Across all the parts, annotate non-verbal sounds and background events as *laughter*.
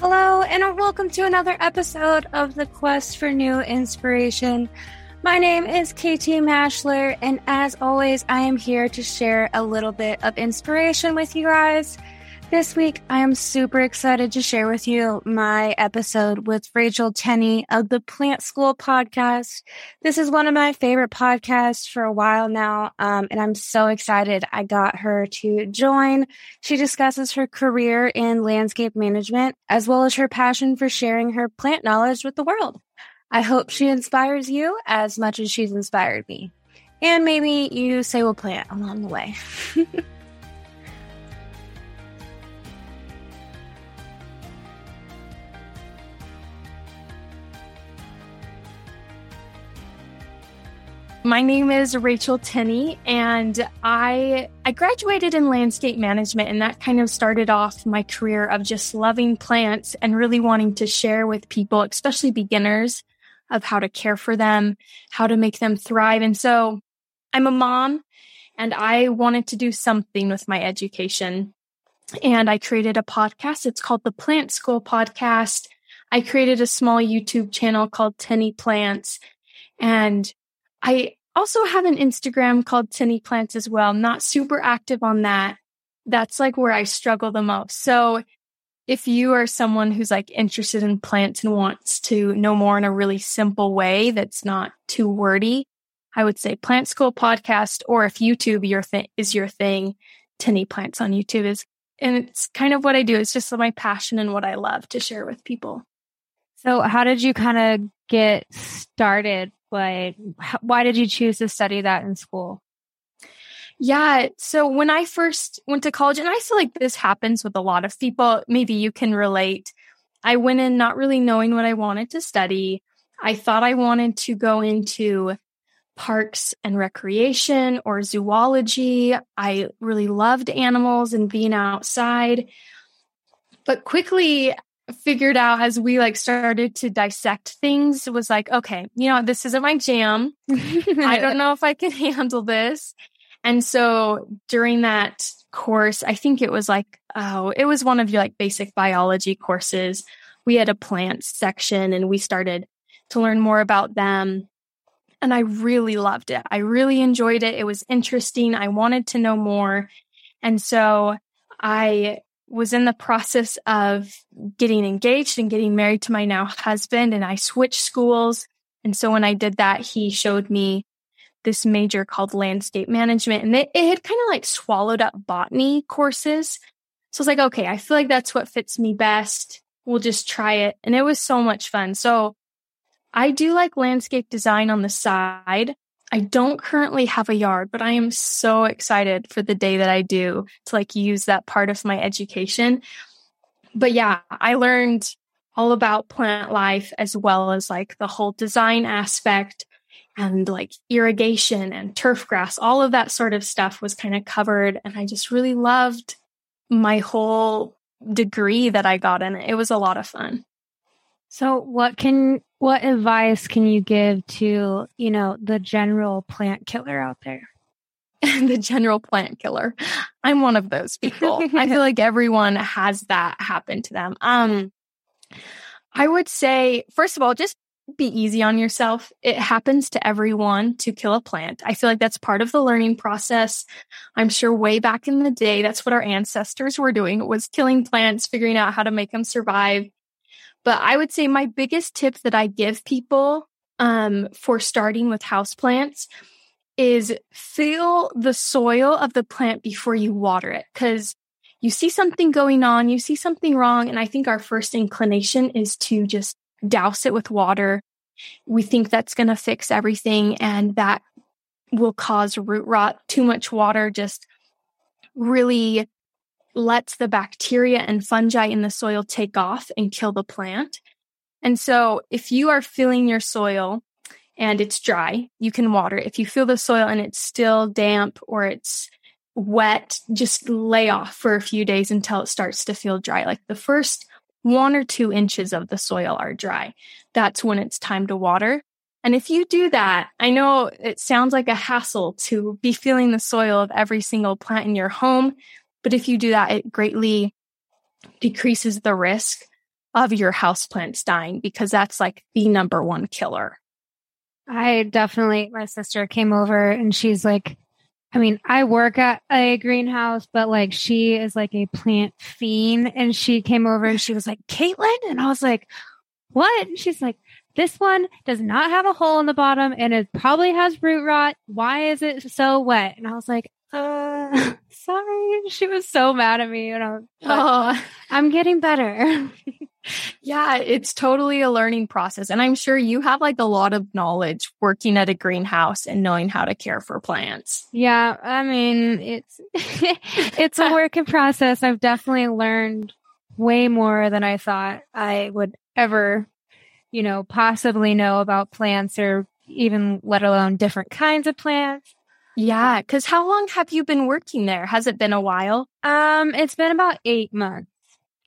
Hello, and welcome to another episode of the Quest for New Inspiration. My name is KT Mashler, and as always, I am here to share a little bit of inspiration with you guys. This week, I am super excited to share with you my episode with Rachel Tenny of the Plant School podcast. This is one of my favorite podcasts for a while now, um, and I'm so excited I got her to join. She discusses her career in landscape management as well as her passion for sharing her plant knowledge with the world. I hope she inspires you as much as she's inspired me. And maybe you say we'll plant along the way. *laughs* My name is Rachel Tenny and I I graduated in landscape management and that kind of started off my career of just loving plants and really wanting to share with people, especially beginners, of how to care for them, how to make them thrive. And so I'm a mom and I wanted to do something with my education. And I created a podcast. It's called the Plant School Podcast. I created a small YouTube channel called Tenny Plants and I also have an Instagram called Tenny Plants as well. not super active on that. That's like where I struggle the most. So if you are someone who's like interested in plants and wants to know more in a really simple way that's not too wordy, I would say Plant School podcast, or if YouTube your thing is your thing, Tenny Plants on YouTube is, and it's kind of what I do. It's just my passion and what I love to share with people. So, how did you kind of get started like why did you choose to study that in school? Yeah so when i first went to college and i feel like this happens with a lot of people maybe you can relate. I went in not really knowing what i wanted to study. I thought i wanted to go into parks and recreation or zoology. I really loved animals and being outside. But quickly figured out as we like started to dissect things was like, okay, you know, this isn't my jam. I don't *laughs* know if I can *laughs* handle this. And so during that course, I think it was like, oh, it was one of your like basic biology courses. We had a plant section and we started to learn more about them. And I really loved it. I really enjoyed it. It was interesting. I wanted to know more. And so I was in the process of getting engaged and getting married to my now husband, and I switched schools. And so when I did that, he showed me this major called landscape management, and it, it had kind of like swallowed up botany courses. So I was like, okay, I feel like that's what fits me best. We'll just try it. And it was so much fun. So I do like landscape design on the side. I don't currently have a yard, but I am so excited for the day that I do to like use that part of my education. But yeah, I learned all about plant life as well as like the whole design aspect and like irrigation and turf grass, all of that sort of stuff was kind of covered. And I just really loved my whole degree that I got in it. It was a lot of fun. So what can what advice can you give to, you know, the general plant killer out there? *laughs* the general plant killer. I'm one of those people. *laughs* I feel like everyone has that happen to them. Um I would say first of all just be easy on yourself. It happens to everyone to kill a plant. I feel like that's part of the learning process. I'm sure way back in the day that's what our ancestors were doing was killing plants, figuring out how to make them survive but I would say my biggest tip that I give people um, for starting with houseplants is feel the soil of the plant before you water it. Because you see something going on, you see something wrong. And I think our first inclination is to just douse it with water. We think that's going to fix everything. And that will cause root rot. Too much water just really lets the bacteria and fungi in the soil take off and kill the plant. And so if you are filling your soil and it's dry, you can water. If you fill the soil and it's still damp or it's wet, just lay off for a few days until it starts to feel dry. Like the first one or two inches of the soil are dry. That's when it's time to water. And if you do that, I know it sounds like a hassle to be feeling the soil of every single plant in your home, but if you do that, it greatly decreases the risk of your houseplants dying because that's like the number one killer. I definitely, my sister came over and she's like, I mean, I work at a greenhouse, but like she is like a plant fiend. And she came over and she was like, Caitlin. And I was like, what? And she's like, this one does not have a hole in the bottom and it probably has root rot. Why is it so wet? And I was like, uh, *laughs* sorry. She was so mad at me. And I was, oh, I'm getting better. *laughs* yeah, it's totally a learning process. And I'm sure you have like a lot of knowledge working at a greenhouse and knowing how to care for plants. Yeah. I mean, it's, *laughs* it's a work in process. I've definitely learned way more than I thought I would ever, you know, possibly know about plants or even let alone different kinds of plants. Yeah, because how long have you been working there? Has it been a while? Um, it's been about eight months.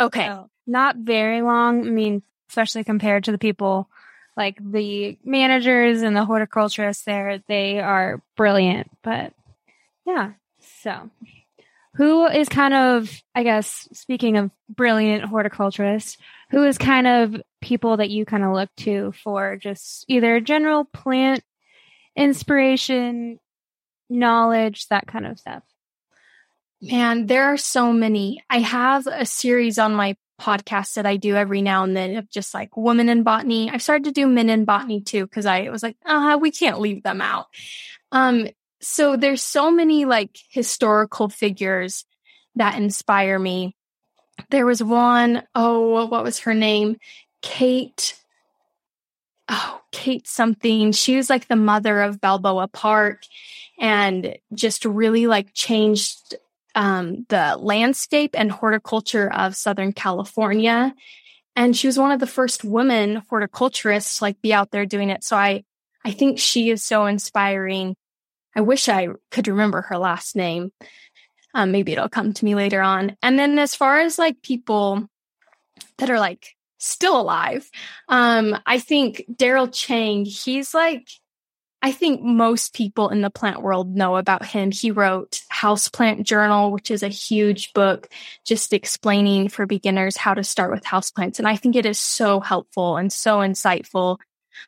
Okay. So not very long. I mean, especially compared to the people like the managers and the horticulturists there, they are brilliant. But yeah, so who is kind of, I guess, speaking of brilliant horticulturists, who is kind of people that you kind of look to for just either general plant inspiration, knowledge, that kind of stuff? Man, there are so many. I have a series on my podcast that I do every now and then of just like women in botany. I've started to do men in botany too because I was like, ah, uh, we can't leave them out. Um, so there's so many like historical figures that inspire me. There was one, oh, what was her name? Kate. Oh, Kate something. She was like the mother of Balboa Park and just really like changed um, the landscape and horticulture of Southern California. And she was one of the first women horticulturists to like be out there doing it. So I, I think she is so inspiring. I wish I could remember her last name. Um, maybe it'll come to me later on. And then as far as like people that are like still alive, um, I think Darryl Cheng, he's like, I think most people in the plant world know about him. He wrote Houseplant Journal, which is a huge book just explaining for beginners how to start with houseplants. And I think it is so helpful and so insightful.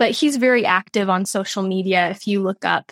But he's very active on social media. If you look up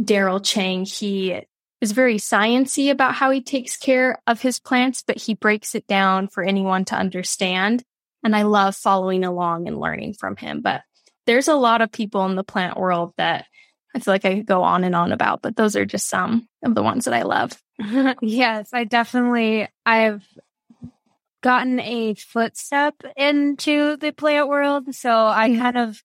Darryl Cheng, he is very sciency about how he takes care of his plants, but he breaks it down for anyone to understand. And I love following along and learning from him. But there's a lot of people in the plant world that I feel like I could go on and on about, but those are just some of the ones that I love. *laughs* yes, I definitely I've gotten a footstep into the plant world, so I kind of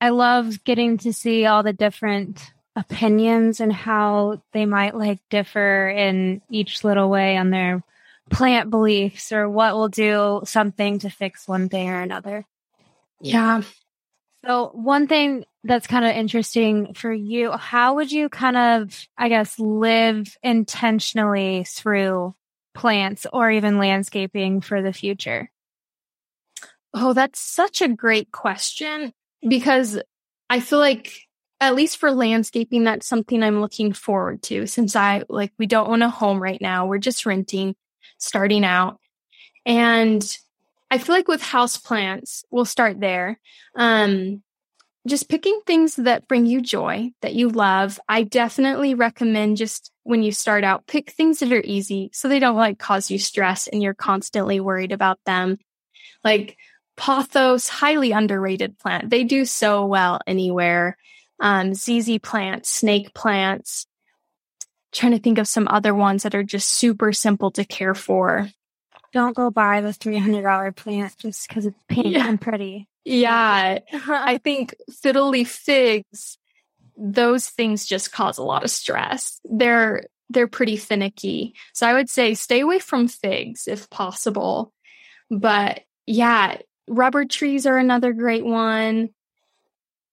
I love getting to see all the different opinions and how they might like differ in each little way on their plant beliefs or what will do something to fix one thing or another. Yeah, so, one thing that's kind of interesting for you, how would you kind of, I guess, live intentionally through plants or even landscaping for the future? Oh, that's such a great question because I feel like at least for landscaping that's something I'm looking forward to since I like we don't own a home right now. We're just renting, starting out. And I feel like with house plants, we'll start there. Um, just picking things that bring you joy, that you love. I definitely recommend just when you start out, pick things that are easy so they don't like cause you stress and you're constantly worried about them. Like pothos, highly underrated plant. They do so well anywhere. Um, ZZ plants, snake plants. Trying to think of some other ones that are just super simple to care for don't go buy the $300 plant just because it's pink yeah. and pretty. Yeah. *laughs* I think fiddle leaf figs, those things just cause a lot of stress. They're, they're pretty finicky. So I would say stay away from figs if possible. But yeah, rubber trees are another great one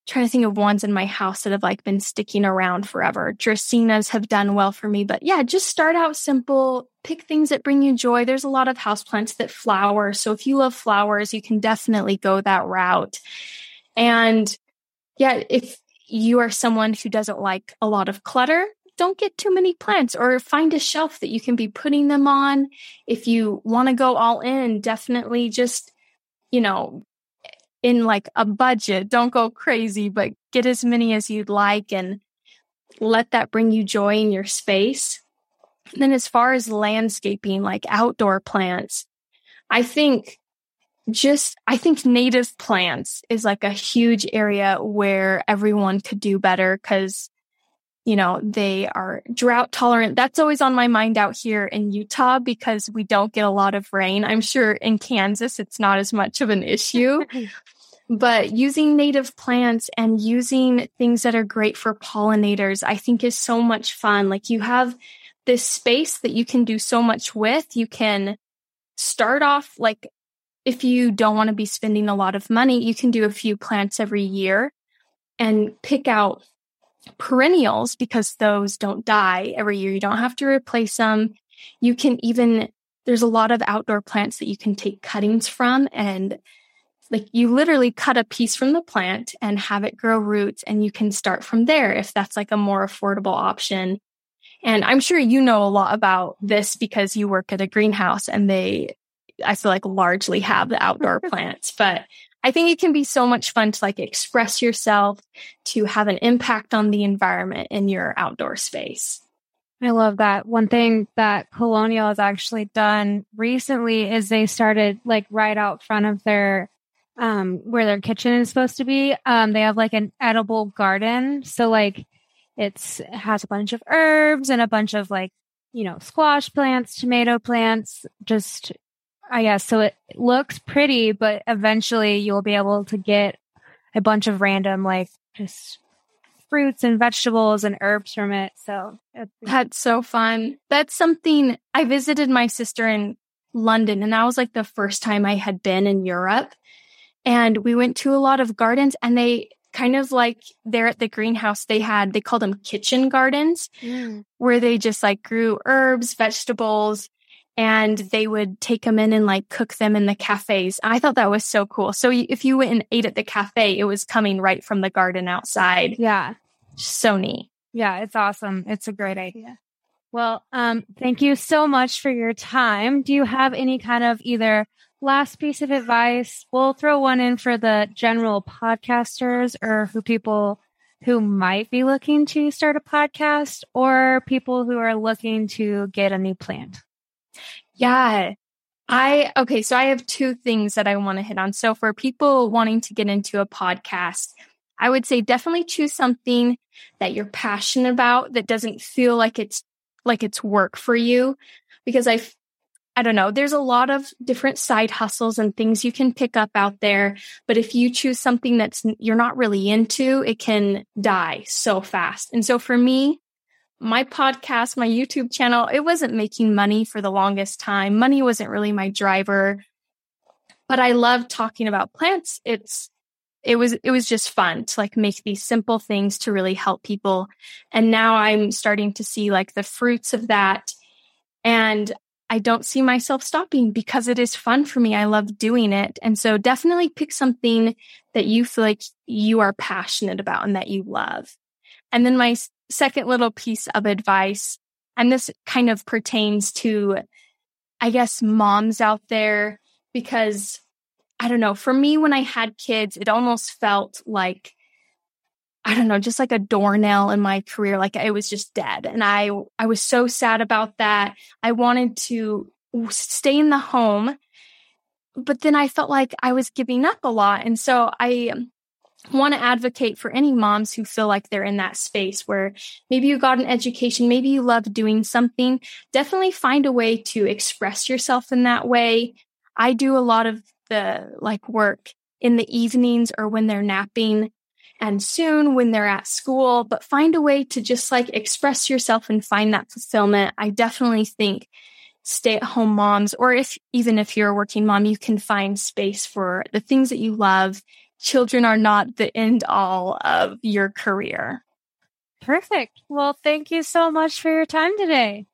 trying to think of ones in my house that have like been sticking around forever. Dracaenas have done well for me, but yeah, just start out simple. Pick things that bring you joy. There's a lot of houseplants that flower. So if you love flowers, you can definitely go that route. And yeah, if you are someone who doesn't like a lot of clutter, don't get too many plants or find a shelf that you can be putting them on. If you want to go all in, definitely just you know, in like a budget. Don't go crazy, but get as many as you'd like and let that bring you joy in your space. And then as far as landscaping, like outdoor plants, I think just I think native plants is like a huge area where everyone could do better cuz you know, they are drought tolerant. That's always on my mind out here in Utah because we don't get a lot of rain. I'm sure in Kansas it's not as much of an issue. *laughs* but using native plants and using things that are great for pollinators, I think is so much fun. Like you have this space that you can do so much with. You can start off like if you don't want to be spending a lot of money, you can do a few plants every year and pick out perennials because those don't die every year. You don't have to replace them. You can even, there's a lot of outdoor plants that you can take cuttings from and like you literally cut a piece from the plant and have it grow roots and you can start from there if that's like a more affordable option. And I'm sure you know a lot about this because you work at a greenhouse and they, I feel like largely have the outdoor *laughs* plants, but I think it can be so much fun to like express yourself, to have an impact on the environment in your outdoor space. I love that. One thing that Colonial has actually done recently is they started like right out front of their um where their kitchen is supposed to be. Um they have like an edible garden. So like it's it has a bunch of herbs and a bunch of like, you know, squash plants, tomato plants, just I guess. So it looks pretty, but eventually you'll be able to get a bunch of random, like just fruits and vegetables and herbs from it. So that's so fun. That's something I visited my sister in London, and that was like the first time I had been in Europe. And we went to a lot of gardens, and they kind of like there at the greenhouse, they had, they called them kitchen gardens, mm. where they just like grew herbs, vegetables, and they would take them in and like cook them in the cafes. I thought that was so cool. So if you went and ate at the cafe, it was coming right from the garden outside. Yeah. So neat. Yeah, it's awesome. It's a great idea. Well, um, thank you so much for your time. Do you have any kind of either last piece of advice? We'll throw one in for the general podcasters or who people who might be looking to start a podcast or people who are looking to get a new plant. Yeah. I, okay, so I have two things that I want to hit on. So for people wanting to get into a podcast, I would say definitely choose something that you're passionate about that doesn't feel like it's like it's work for you because I I don't know, there's a lot of different side hustles and things you can pick up out there, but if you choose something that's you're not really into, it can die so fast. And so for me, my podcast, my YouTube channel, it wasn't making money for the longest time. Money wasn't really my driver, but I love talking about plants. It's, it was, it was just fun to like make these simple things to really help people. And now I'm starting to see like the fruits of that. And I don't see myself stopping because it is fun for me. I love doing it. And so definitely pick something that you feel like you are passionate about and that you love. And then my second little piece of advice, and this kind of pertains to, I guess, moms out there, because I don't know, for me, when I had kids, it almost felt like, I don't know, just like a doornail in my career. Like it was just dead. And I, I was so sad about that. I wanted to stay in the home, but then I felt like I was giving up a lot. And so I want to advocate for any moms who feel like they're in that space where maybe you got an education, maybe you love doing something. Definitely find a way to express yourself in that way. I do a lot of the like work in the evenings or when they're napping and soon when they're at school, but find a way to just like express yourself and find that fulfillment. I definitely think stay at home moms, or if even if you're a working mom, you can find space for the things that you love children are not the end all of your career. Perfect. Well, thank you so much for your time today.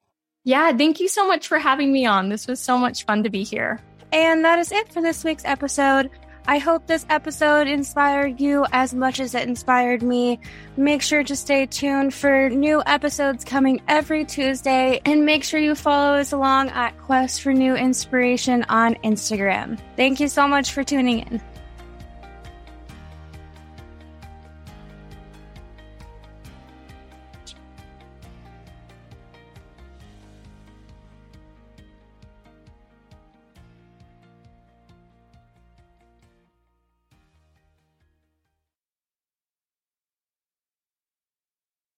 Yeah, thank you so much for having me on. This was so much fun to be here. And that is it for this week's episode. I hope this episode inspired you as much as it inspired me. Make sure to stay tuned for new episodes coming every Tuesday and make sure you follow us along at Quest for New Inspiration on Instagram. Thank you so much for tuning in.